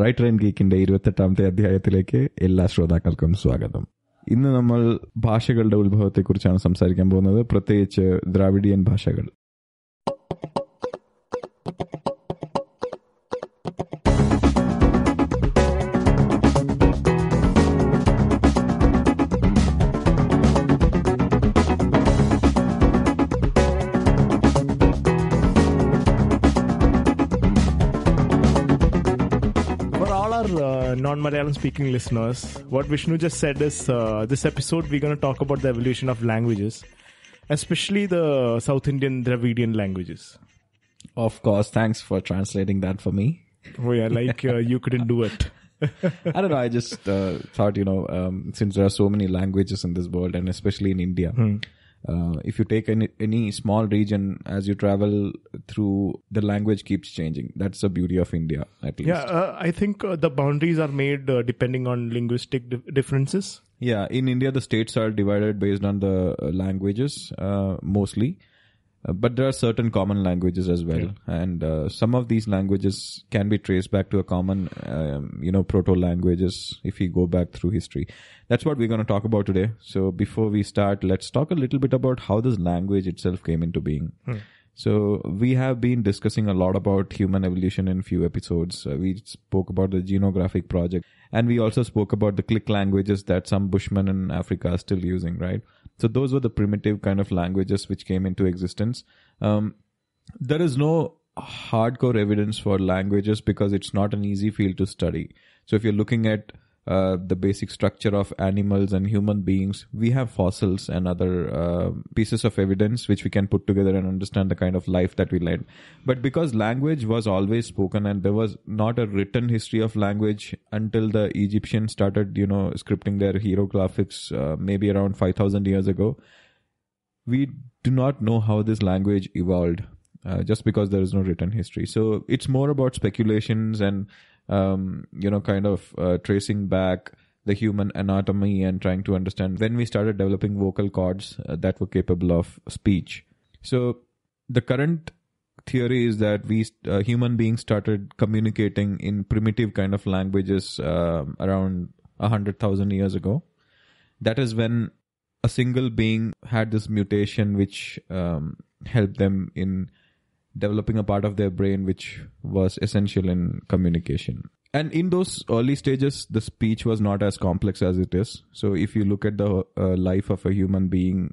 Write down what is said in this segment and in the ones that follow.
Writer and ഗീക്കിന്റെ ഇരുപത്തെട്ടാമത്തെ അധ്യായത്തിലേക്ക് എല്ലാ ശ്രോതാക്കൾക്കും സ്വാഗതം. ഇന്ന് നമ്മൾ ഭാഷകളുടെ ഉത്ഭവത്തെക്കുറിച്ചാണ് സംസാരിക്കാൻ പോകുന്നത്. പ്രത്യേകിച്ച് ദ്രാവിഡിയൻ ഭാഷകൾ. Malayalam speaking listeners, what Vishnu just said is uh, this episode we're going to talk about the evolution of languages, especially the South Indian Dravidian languages. Of course, thanks for translating that for me. Oh, yeah, like uh, you couldn't do it. I don't know. I just uh, thought, you know, um, since there are so many languages in this world, and especially in India, uh, if you take any any small region as you travel through, the language keeps changing. That's the beauty of India, at least. Yeah, uh, I think uh, the boundaries are made uh, depending on linguistic dif- differences. Yeah, in India, the states are divided based on the uh, languages uh, mostly, uh, but there are certain common languages as well, and uh, some of these languages can be traced back to a common, um, you know, proto languages if we go back through history. That's what we're going to talk about today. So before we start, let's talk a little bit about how this language itself came into being. So we have been discussing a lot about human evolution in few episodes. Uh, we spoke about the Genographic project and we also spoke about the click languages that some Bushmen in Africa are still using, right? So those were the primitive kind of languages which came into existence. Um, there is no hardcore evidence for languages because it's not an easy field to study. So if you're looking at uh, the basic structure of animals and human beings, we have fossils and other uh, pieces of evidence which we can put together and understand the kind of life that we led. But because language was always spoken and there was not a written history of language until the Egyptians started, you know, scripting their hieroglyphics uh, maybe around 5000 years ago, we do not know how this language evolved uh, just because there is no written history. So it's more about speculations and um, you know kind of uh, tracing back the human anatomy and trying to understand when we started developing vocal cords uh, that were capable of speech. So the current theory is that we uh, human beings started communicating in primitive kind of languages um around a hundred thousand years ago. That is when a single being had this mutation which um, helped them in developing a part of their brain which was essential in communication. And in those early stages, the speech was not as complex as it is. So if you look at the uh, life of a human being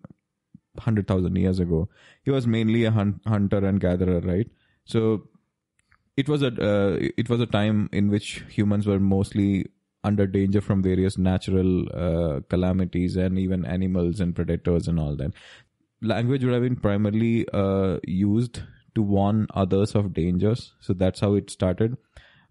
100,000 years ago, he was mainly a hun- hunter and gatherer, right? So it was a uh, it was a time in which humans were mostly under danger from various natural uh, calamities and even animals and predators and all that. Language would have been primarily uh, used to warn others of dangers. So that's how it started,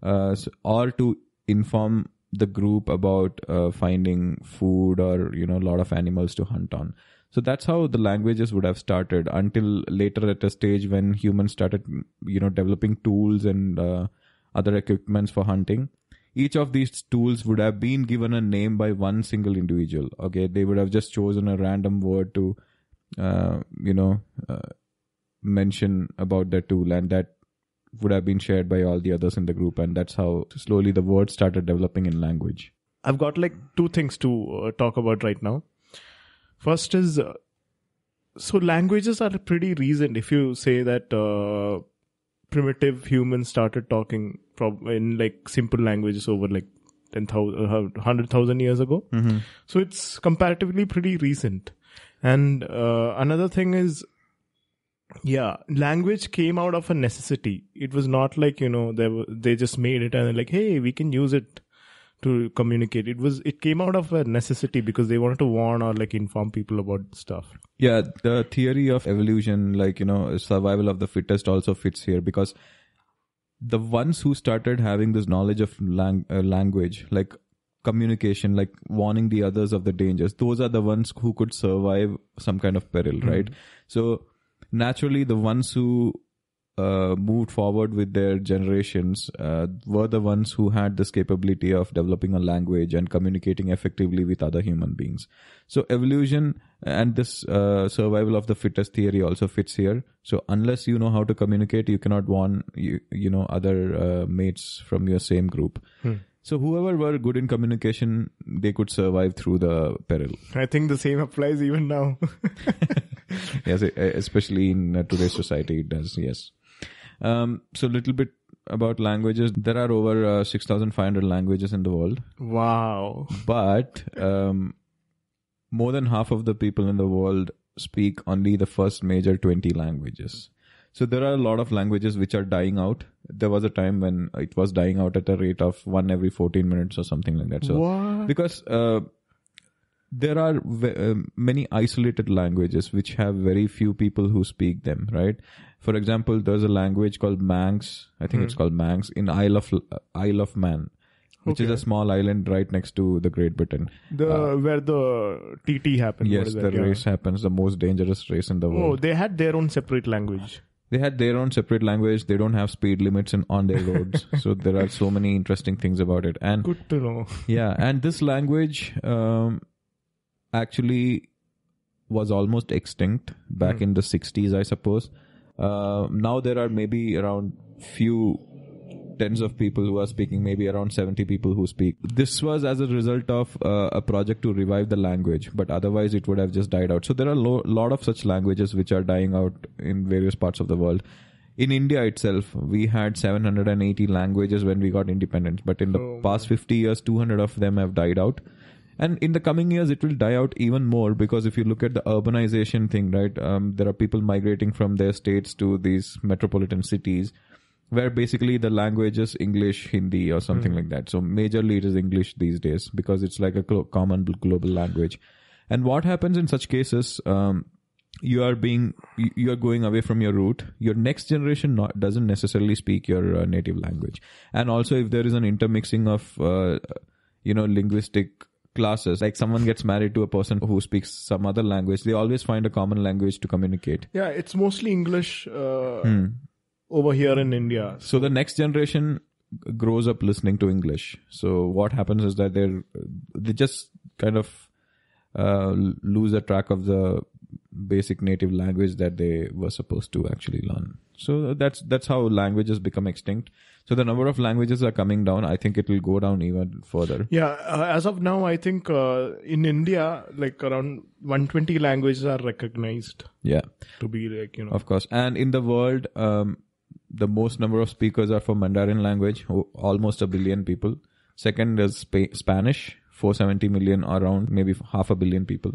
uh, so, or to inform the group about uh, finding food or you know a lot of animals to hunt on. So that's how the languages would have started until later at a stage when humans started you know developing tools and uh, other equipments for hunting. Each of these tools would have been given a name by one single individual. Okay, they would have just chosen a random word to uh, you know uh, mention about that tool and that would have been shared by all the others in the group and that's how slowly the word started developing in language I've got like two things to uh, talk about right now. First is uh, so languages are pretty recent. If you say that uh, primitive humans started talking prob- in like simple languages over like 10,000, uh, 100,000 years ago. So it's comparatively pretty recent. And uh, another thing is, yeah, language came out of a necessity. It was not like, you know, they, were, they just made it and they're like, hey, we can use it to communicate. It was, it came out of a necessity because they wanted to warn or like inform people about stuff. yeah the theory of evolution like you know survival of the fittest also fits here because the ones who started having this knowledge of lang- uh, language like communication like warning the others of the dangers those are the ones who could survive some kind of peril right so naturally the ones who uh, moved forward with their generations uh, were the ones who had this capability of developing a language and communicating effectively with other human beings. So evolution and this uh, survival of the fittest theory also fits here. So unless you know how to communicate, you cannot warn you, you know other uh, mates from your same group. So whoever were good in communication, they could survive through the peril. I think the same applies even now. yes, especially in uh, today's society, it does. Yes. Um, so a little bit about languages. There are over uh, six thousand five hundred languages in the world, wow. but um, more than half of the people in the world speak only the first major twenty languages. So there are a lot of languages which are dying out. There was a time when it was dying out at a rate of one every fourteen minutes or something like that. So what? because uh, there are ve- um many isolated languages which have very few people who speak them right for example there's a language called manx i think it's called manx in isle of isle of man which is a small island right next to the great britain The where the TT happens. yes the? Yeah. race happens the most dangerous race in the world. Oh, they had their own separate language. they had their own separate language they don't have speed limits in, on their roads so there are so many interesting things about it and Good to know. yeah and this language um, actually was almost extinct back in the 60s i suppose. Uh, now there are maybe around few tens of people who are speaking maybe around 70 people who speak. This was as a result of uh, a project to revive the language but otherwise it would have just died out. So there are a lo- lot of such languages which are dying out in various parts of the world. In india itself we had 780 languages when we got independence but in the Oh, past 50 years 200 of them have died out and in the coming years it will die out even more because if you look at the urbanization thing right um, there are people migrating from their states to these metropolitan cities where basically the language is english hindi or something like that. So majorly it is english these days because it's like a glo- common global language. And what happens in such cases um, you are being you- you are going away from your root. Your next generation not, doesn't necessarily speak your uh, native language. And also if there is an intermixing of uh, you know linguistic classes. Like someone gets married to a person who speaks some other language they always find a common language to communicate. Yeah, it's mostly English uh, Hmm. over here in India. so the next generation grows up listening to english. So what happens is that they're they just kind of uh, lose the track of the basic native language that they were supposed to actually learn. So that's that's how languages become extinct so the number of languages are coming down i think it will go down even further Yeah, uh, as of now, I think uh, in India, like around 120 languages are recognized yeah to be like you know. Of course. And in the world, um, the most number of speakers are for Mandarin language, almost a billion people. Second is Spa- Spanish, 470 million, around maybe half a billion people.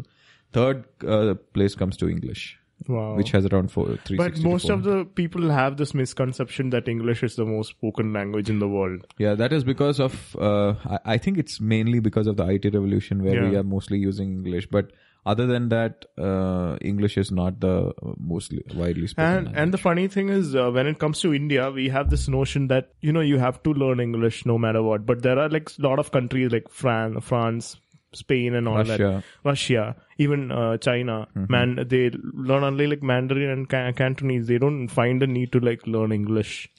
Third uh, place comes to English, Wow. which has around four, 360 but most of the people have this misconception that English is the most spoken language in the world. Yeah, that is because of, uh, I, I think it's mainly because of the IT revolution where we are mostly using English. But other than that, uh, English is not the mostly widely spoken And language. and the funny thing is, uh, when it comes to India, we have this notion that you know you have to learn English no matter what. But there are like a lot of countries like France, France, Spain, and all that. Russia. Russia, even uh, China, man, they learn only like Mandarin and Ca- Cantonese. They don't find the need to like learn English.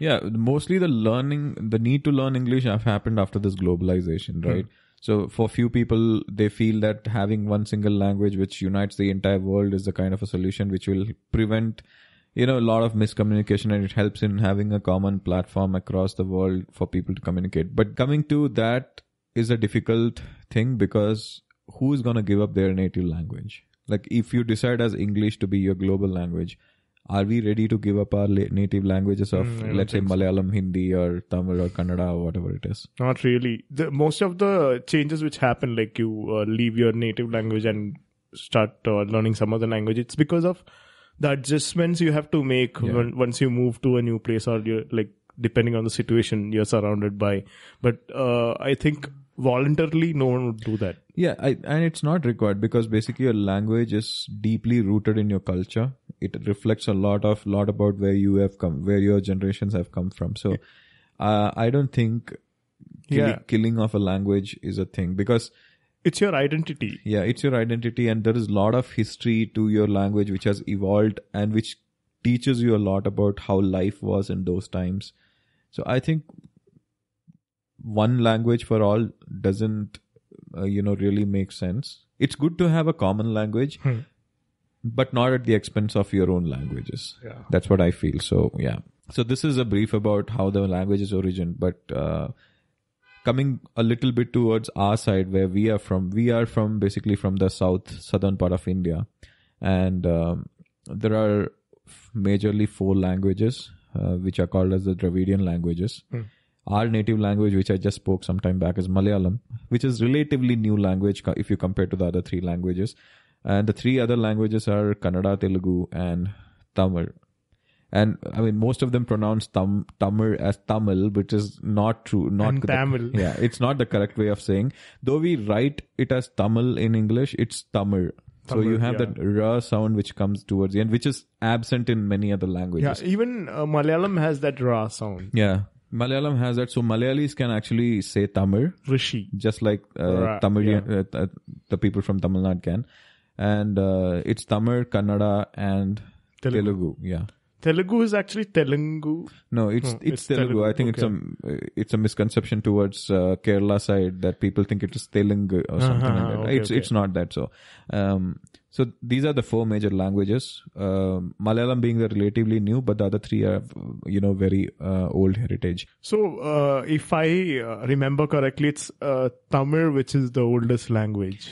Yeah, mostly the learning, the need to learn English have happened after this globalization, right? So for few people, they feel that having one single language which unites the entire world is the kind of a solution which will prevent, you know, a lot of miscommunication and it helps in having a common platform across the world for people to communicate. But coming to that is a difficult thing because who's going to give up their native language? Like if you decide as English to be your global language, are we ready to give up our la- native languages of Mm, let's say so. Malayalam, Hindi, or Tamil or Kannada or whatever it is? Not really. The, most of the changes which happen, like you uh, leave your native language and start uh, learning some other language, it's because of the adjustments you have to make Yeah. when, once you move to a new place or you're like depending on the situation you're surrounded by. But uh, I think voluntarily no one would do that. Yeah, I, and it's not required because basically your language is deeply rooted in your culture. It reflects a lot of lot about where you have come, where your generations have come from. So, uh, I don't think killing, Yeah. killing of a language is a thing because It's your identity. yeah, it's your identity, and there is a lot of history to your language which has evolved and which teaches you a lot about how life was in those times. So I think one language for all doesn't, uh, you know, really make sense. It's good to have a common language, Hmm. but not at the expense of your own languages. Yeah. That's what I feel. So yeah. So this is a brief about how the language's origin, but uh, coming a little bit towards our side where we are from, we are from basically from the south southern part of India, and um, there are majorly four languages uh, which are called as the Dravidian languages. Hmm. Our native language, which I just spoke some time back, is Malayalam, which is relatively new language if you compare to the other three languages. And the three other languages are Kannada, Telugu, and Tamil. And I mean, most of them pronounce tam, Tamil as Tamil, which is not true. Not And the- Tamil. yeah, it's not the correct way of saying. Though we write it as Tamil in English, it's Tamil. So Tamil, you have yeah. that ra sound which comes towards the end, which is absent in many other languages. Yeah, even uh, Malayalam has that ra sound. Yeah. Malayalam has that. So Malayalis can actually say Tamil, Rishi. just like uh, Ra, Tamilian, uh, uh, the people from Tamil Nadu can. And uh, it's Tamil, Kannada, and Telugu. Telugu. Yeah. Telugu is actually Telugu. No, it's No, it's, it's Telugu. Telugu, I think it's a it's a misconception towards uh, Kerala side that people think it is Telugu or something Uh-huh, like that. okay, it's okay. it's not that. So, um, so these are the four major languages. Um Malayalam being the relatively new, but the other three are you know very uh, old heritage. So, uh, if I uh, remember correctly, it's uh, Tamil, which is the oldest language.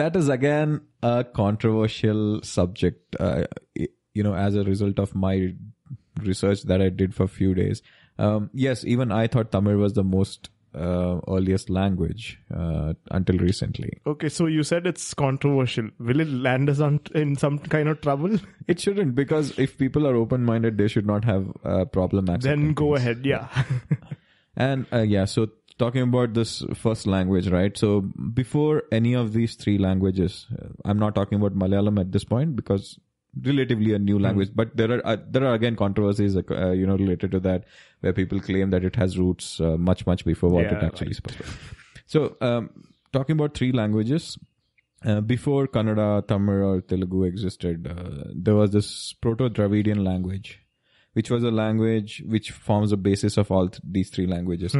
That is again a controversial subject. Uh, you know, as a result of my research that I did for a few days. Um, yes, even I thought Tamil was the most uh, earliest language uh, until recently. Okay, so you said it's controversial. Will it land us on, in some kind of trouble? It shouldn't because if people are open-minded, they should not have a problem accepting. then go things. ahead. Yeah. And uh, yeah, so talking about this first language, right? So before any of these three languages, uh, I'm not talking about Malayalam at this point because relatively a new language, but there are uh, there are again controversies, uh, you know, related to that where people claim that it has roots uh, much much before what Yeah, it actually is. So um, talking about three languages. Uh, before Kannada, Tamil, or Telugu existed, uh, there was this Proto-Dravidian language, which was a language which forms the basis of all th- these three languages.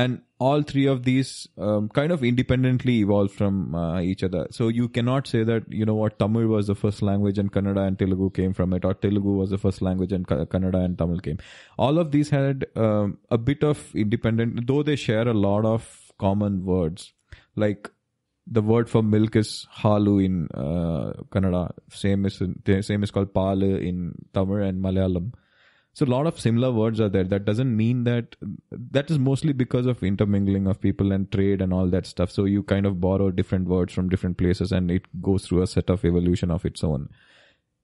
And all three of these um, kind of independently evolved from uh, each other. So you cannot say that, you know what, Tamil was the first language and Kannada and Telugu came from it, or Telugu was the first language and Ka- Kannada and Tamil came. All of these had um, a bit of independent, though they share a lot of common words. Like the word for milk is halu in uh, Kannada. Same is same is called pal in Tamil and Malayalam. So a lot of similar words are there. That doesn't mean that that is mostly because of intermingling of people and trade and all that stuff. So you kind of borrow different words from different places and it goes through a set of evolution of its own.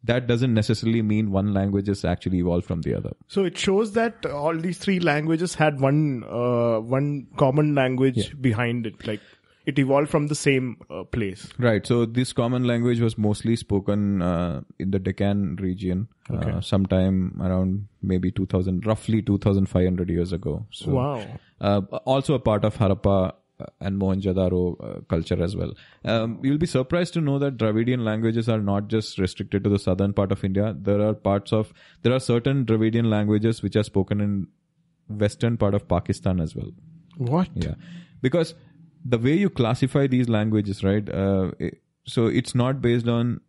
That doesn't necessarily mean one language is actually evolved from the other. so it shows that all these three languages had one uh, one common language behind it. Like it evolved from the same uh, place. Right. So this common language was mostly spoken uh, in the Deccan region, Okay. uh, sometime around maybe 2000, roughly 2,500 years ago. So, Wow. uh, also a part of Harappa uh, and Mohenjo-daro uh, culture as well. Um, you'll be surprised to know that Dravidian languages are not just restricted to the southern part of India. There are parts of there are certain Dravidian languages which are spoken in western part of Pakistan as well. What? Yeah, because the way you classify these languages, right? Uh, so it's not based on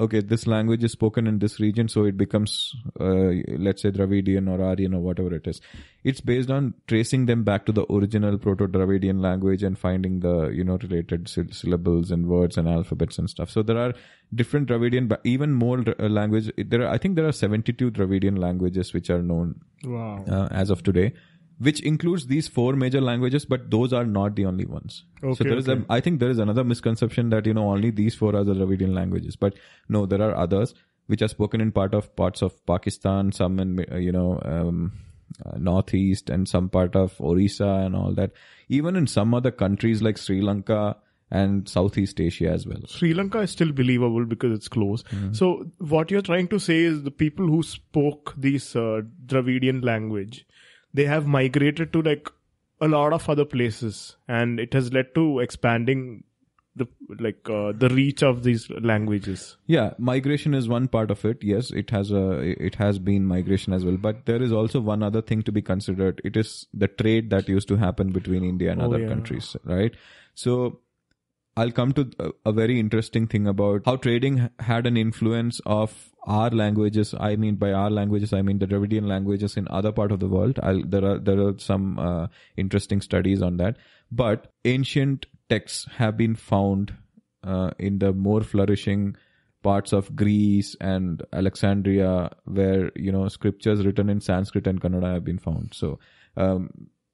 okay, this language is spoken in this region, so it becomes uh, let's say Dravidian or Aryan or whatever it is. It's based on tracing them back to the original Proto-Dravidian language and finding the you know related syll- syllables and words and alphabets and stuff. So there are different Dravidian, but even more uh, language. There are, I think there are seventy-two Dravidian languages which are known Wow. uh, as of today, which includes these four major languages, but those are not the only ones. Okay, so Okay, there is okay. a, I think there is another misconception that you know only these four are the Dravidian languages, but no, there are others which are spoken in part of parts of Pakistan, some in uh, you know um, uh, northeast, and some part of Orissa and all that. Even in some other countries like Sri Lanka and Southeast Asia as well. Sri Lanka is still believable because it's close. Mm-hmm. So what you're trying to say is the people who spoke this uh, Dravidian language, they have migrated to like a lot of other places, and it has led to expanding the like uh, the reach of these languages. Yeah, migration is one part of it. Yes, it has a it has been migration as well, but there is also one other thing to be considered. It is the trade that used to happen between India and Oh, other yeah. countries, right? So I'll come to a, very interesting thing about how trading had an influence of our languages. I mean by our languages, I mean the Dravidian languages in other part of the world. I'll, there are there are some uh, interesting studies on that. But ancient texts have been found uh, in the more flourishing parts of Greece and Alexandria, where you know scriptures written in Sanskrit and Kannada have been found. So um,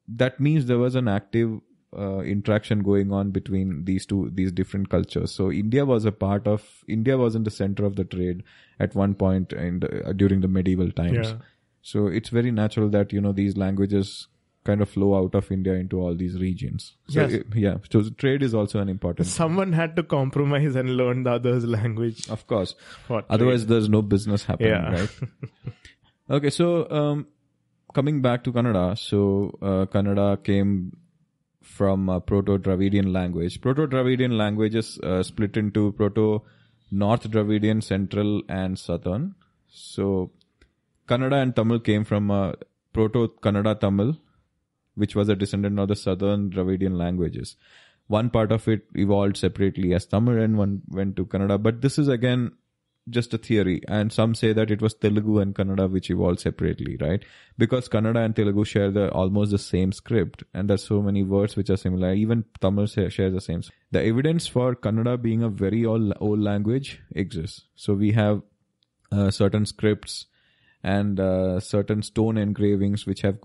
that means there was an active uh, interaction going on between these two these different cultures. So India was a part of India was in the center of the trade at one point in the, uh, during the medieval times. Yeah. So it's very natural that you know these languages kind of flow out of India into all these regions. So Yes. it- yeah, so trade is also an important. Someone had to compromise and learn the other's language. Of course. Otherwise, there's no business happening, Yeah. right? okay, so um, coming back to Kannada, so uh, Kannada came from uh, Proto-Dravidian language. Proto-Dravidian languages uh, split into Proto-North Dravidian, Central, and Southern. So Kannada and Tamil came from uh, Proto-Kannada Tamil, which was a descendant of the Southern Dravidian languages. One part of it evolved separately as Tamil and one went to Kannada. But this is again just a theory and some say that it was Telugu and Kannada which evolved separately, right? Because Kannada and Telugu share the almost the same script and there's so many words which are similar. Even Tamil shares the same. The evidence for Kannada being a very old, old language exists. So we have uh, certain scripts and uh, certain stone engravings which have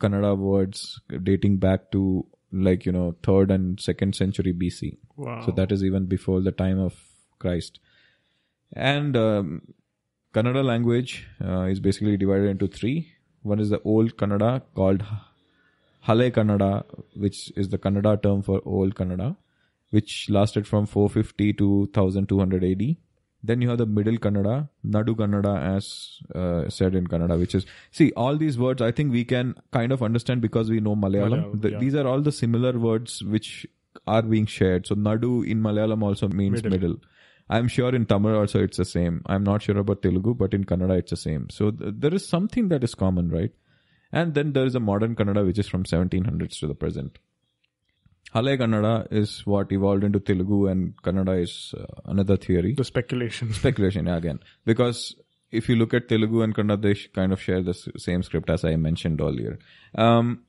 Kannada words dating back to like, you know, third and second century BC. wow. So that is even before the time of Christ. And um, Kannada language uh, is basically divided into three. One is the old Kannada called Hale Kannada, which is the Kannada term for old Kannada, which lasted from 450 to 1200 AD. Then you have the middle Kannada, Nadu Kannada, as uh, said in Kannada, which is see all these words. I think we can kind of understand because we know Malayalam. Malayalam, The- yeah. These are all the similar words which are being shared. So Nadu in Malayalam also means Middle. middle. I'm sure in Tamil also it's the same. I'm not sure about Telugu, but in Kannada it's the same. So th- there is something that is common, right? And then there is a modern Kannada which is from 1700s to the present. Hale Kannada is what evolved into Telugu and Kannada is uh, another theory. the speculation. Speculation yeah, again. Because if you look at Telugu and Kannada, they kind of share the s- same script as I mentioned earlier. Um,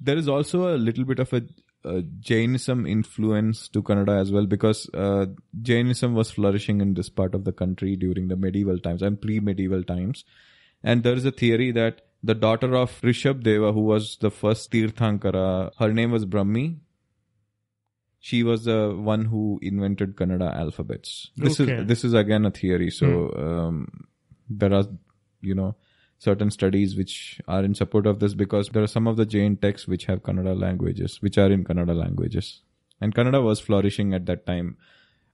there is also a little bit of a Jainism influence to Kannada as well because uh, Jainism was flourishing in this part of the country during the medieval times and pre-medieval times. And there is a theory that the daughter of Rishabh Deva, who was the first Tirthankara, her name was Brahmi. She was the one who invented Kannada alphabets. This Okay. is this is again a theory. So um, there are, you know, certain studies which are in support of this because there are some of the Jain texts which have Kannada languages, which are in Kannada languages, and Kannada was flourishing at that time,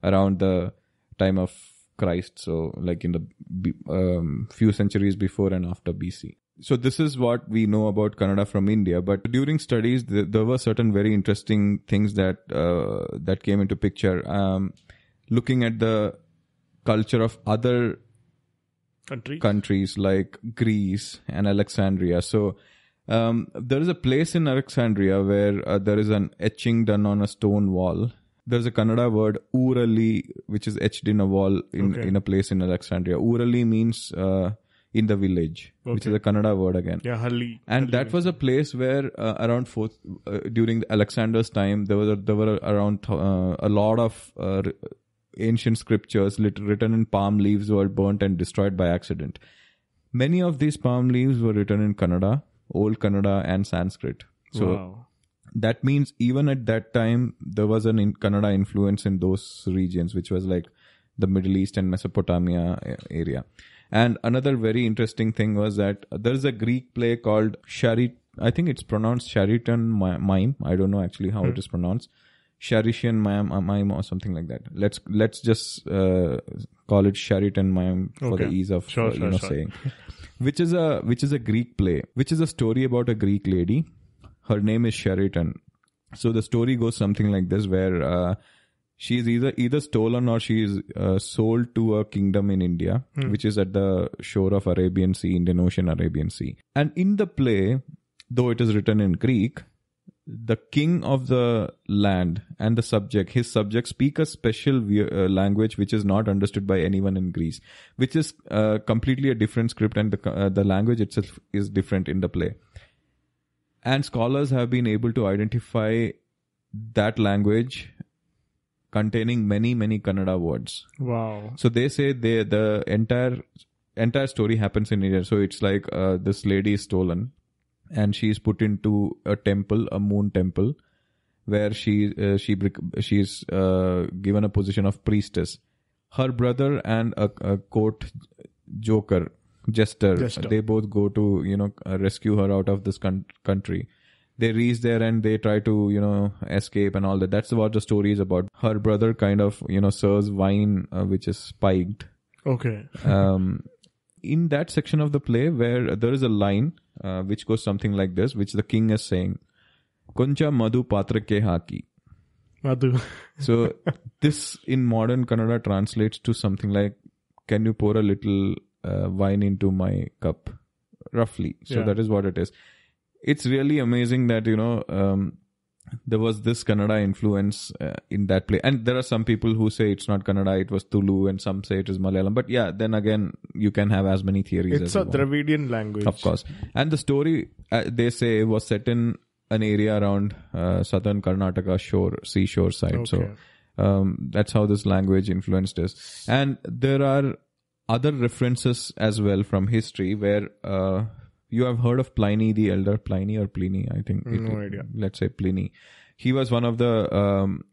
around the time of Christ. So like in the um, few centuries before and after BC. So this is what we know about Kannada from India. But during studies, th- there were certain very interesting things that uh, that came into picture. Um, looking at the culture of other Country. countries like Greece and Alexandria. So um, there is a place in Alexandria where uh, there is an etching done on a stone wall. There's a Kannada word Urali, which is etched in a wall in, Okay. in a place in Alexandria. Urali means uh, in the village, which is a Kannada word again. yeah, Halli. And that was a place where uh, around fourth uh, during Alexander's time there was a, there were around uh, a lot of uh, ancient scriptures lit- written in palm leaves were burnt and destroyed by accident. Many of these palm leaves were written in Kannada, Old Kannada, and Sanskrit. So wow. that means even at that time there was an in Kannada influence in those regions, which was like the Middle East and Mesopotamia eh, area. And another very interesting thing was that there is a Greek play called Sharit. I think it's pronounced Sharitan Mi- Mime. I don't know actually how it hmm. is pronounced. Sharitian Mime, uh, or something like that. Let's let's just uh, call it Sharitan Mime for the ease of Sure, uh, you sure, know sure. saying. which is a which is a Greek play, which is a story about a Greek lady. Her name is Sheridan. So the story goes something like this, where uh, is either either stolen or she's uh, sold to a kingdom in India, which is at the shore of Arabian Sea, Indian Ocean, Arabian Sea. And in the play, though it is written in Greek, the king of the land and the subject, his subjects speak a special uh, language which is not understood by anyone in Greece, which is uh, completely a different script, and the, uh, the language itself is different in the play. And scholars have been able to identify that language containing many many kannada words Wow. so they say they the entire entire story happens in india so it's like uh, this lady is stolen and she is put into a temple a moon temple where she uh, she she's uh, given a position of priestess. Her brother and a, a court joker jester, Jester. they both go to you know uh, rescue her out of this con- country. They reach there and they try to you know escape and all that. That's what the story is about. Her brother kind of you know serves wine uh, which is spiked. Okay. um, in that section of the play where there is a line uh, which goes something like this which the king is saying koncha madhu patra ke haki Madhu. so this in modern kannada translates to something like can you pour a little uh, wine into my cup roughly so Yeah. that is what it is it's really amazing that you know um, there was this kannada influence uh, in that play and there are some people who say it's not kannada it was tulu and some say it is malayalam but yeah then again you can have as many theories It's a. Dravidian language. Of course. And the story, uh, they say, was set in an area around uh, southern Karnataka shore, seashore side. Okay. So um, that's how this language influenced us. And there are other references as well from history where uh, you have heard of Pliny the Elder, Pliny or Pliny, I think. No idea. Let's say Pliny. He was one of the um,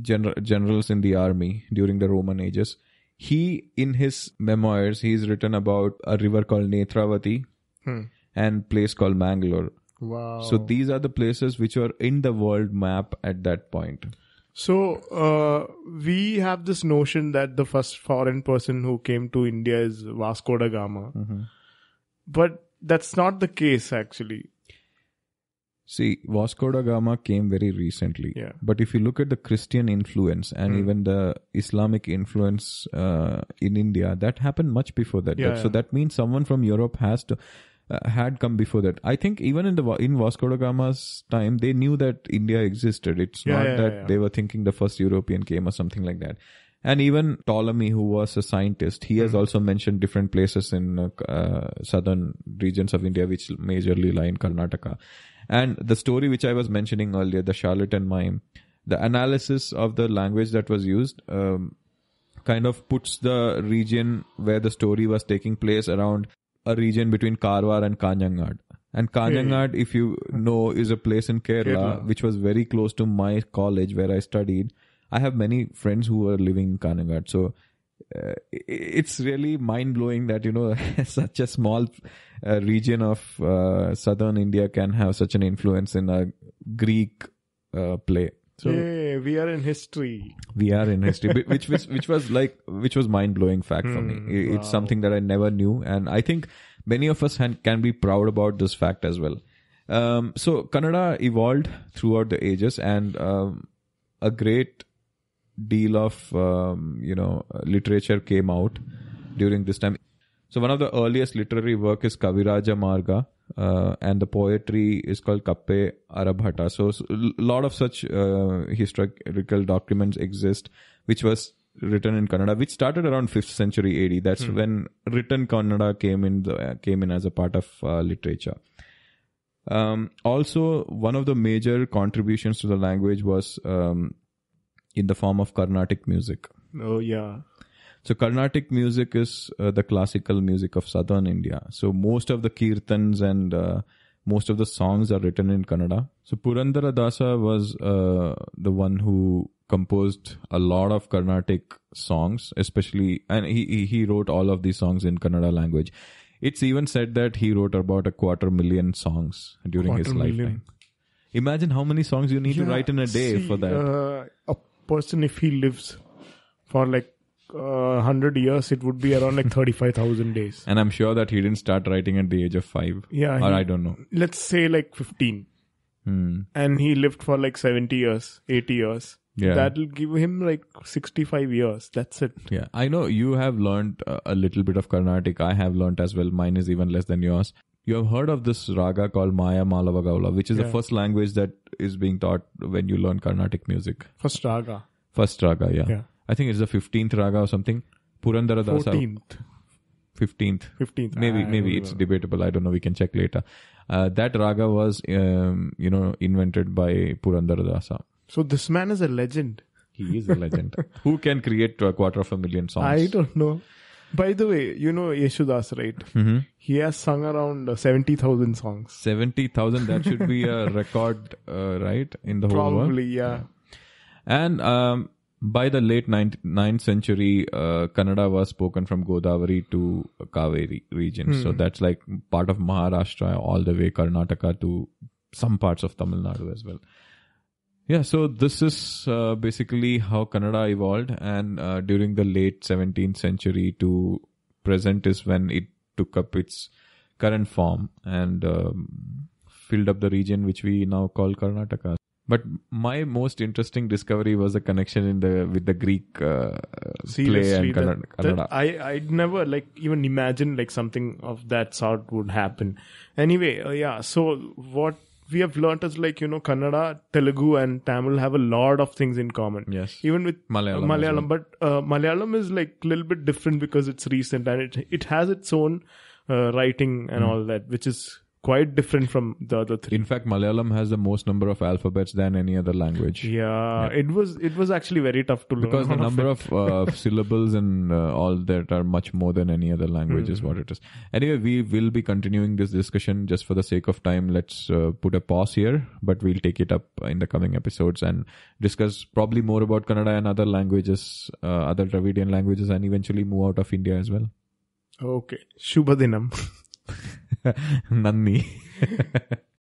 gener- generals in the army during the Roman ages. He, in his memoirs, he's written about a river called Netravati Hmm. and place called Mangalore. Wow. So these are the places which were in the world map at that point. So uh, we have this notion that the first foreign person who came to India is Vasco da Gama, Mm-hmm. but that's not the case actually. See, Vasco da Gama came very recently. Yeah. But if you look at the Christian influence and Hmm. even the Islamic influence uh, in India, that happened much before that. Yeah, That- So that means someone from Europe has to uh, had come before that. I think even in the in Vasco da Gama's time, they knew that India existed. It's Yeah, not yeah, that yeah. they were thinking the first European came or something like that. And even Ptolemy, who was a scientist, he Hmm. has also mentioned different places in uh, uh, southern regions of India, which majorly lie in Karnataka. And the story which I was mentioning earlier, the charlatan mime, the analysis of the language that was used um, kind of puts the region where the story was taking place around a region between Karwar and Kanhangad. And Kanhangad, if you know, is a place in Kerala, Kerala. which was very close to my college where I studied. I have many friends who are living in Kanhangad. So uh, it's really mind blowing that, you know, such a small uh, region of uh, southern India can have such an influence in a Greek uh, play. So Yay, we are in history. we are in history, which was which was like which was mind blowing fact for me. Hmm, It's wow. something that I never knew, and I think many of us han- can be proud about this fact as well. Um, so Kannada evolved throughout the ages, and um, a great deal of um, you know literature came out during this time. So one of the earliest literary work is Kaviraja Marga, uh, and the poetry is called Kappe Arabhata. So a lot of such uh, historical documents exist, which was written in Kannada, which started around 5th century AD. That's when written Kannada came in the, came in as a part of uh, literature. Um, also, one of the major contributions to the language was um, in the form of Carnatic music. Oh yeah. So Carnatic music is uh, the classical music of southern India. So most of the kirtans and uh, most of the songs are written in Kannada. So Purandara Dasa was uh, the one who composed a lot of Carnatic songs, especially, and he he- wrote all of these songs in Kannada language. It's even said that he wrote about a quarter million songs during his Quarter million. lifetime. Imagine how many songs you need to write in a day see, for that. Uh, person, if he lives for like uh, hundred years, it would be around like thirty-five thousand days. and I'm sure that he didn't start writing at the age of five. Yeah, or he- I don't know. Let's say like fifteen, Hmm. and he lived for like seventy years, eighty years. Yeah. That'll give him like 65 years. That's it. Yeah, I know you have learned uh, a little bit of Carnatic. I have learned as well. Mine is even less than yours. You have heard of this raga called Maya Malava Gaula, which is the first language that is being taught when you learn Carnatic music. First raga. First raga, yeah. Yeah. I think it's the 15th raga or something. Purandara Dasa. 14th. 15th. 15th. Maybe, I maybe it's debatable. I don't know. We can check later. Uh, that raga was, um, you know, invented by Purandara Dasa. So this man is a legend. He is a legend. Who can create a quarter of a million songs? I don't know. By the way, you know Yesudas, right? hmm He has sung around uh, 70,000 songs. 70,000, that should be a record, uh, right? In the whole world. Probably, yeah. And um, by the late ninth, 9th century, uh, Kannada was spoken from Godavari to Kaveri region. So that's like part of Maharashtra all the way Karnataka to some parts of Tamil Nadu as well. Yeah, so this is uh, basically how Kannada evolved, and uh, during the late 17th century to present is when it took up its current form and um, filled up the region which we now call Karnataka. But my most interesting discovery was the connection in the with the Greek uh, play and that- Kannada. that- Kannada. I I'd never like even imagine like something of that sort would happen. Anyway, uh, yeah. So what we have learnt is like you know Kannada, Telugu, and Tamil have a lot of things in common. Yes. Even with Malayalam Malayalam, but uh, Malayalam is like a little bit different because it's recent and it it has its own uh, writing and all that, which is quite different from the other three. In fact, Malayalam has the most number of alphabets than any other language. yeah, it was it was actually very tough to learn. because the all of number of uh, syllables and uh, all that are much more than any other language Hmm. is what it is anyway we will be continuing this discussion just for the sake of time let's uh, put a pause here but we'll take it up in the coming episodes and discuss probably more about kannada and other languages uh, other dravidian languages and eventually move out of india as well okay, Shubhadinam. Nanny.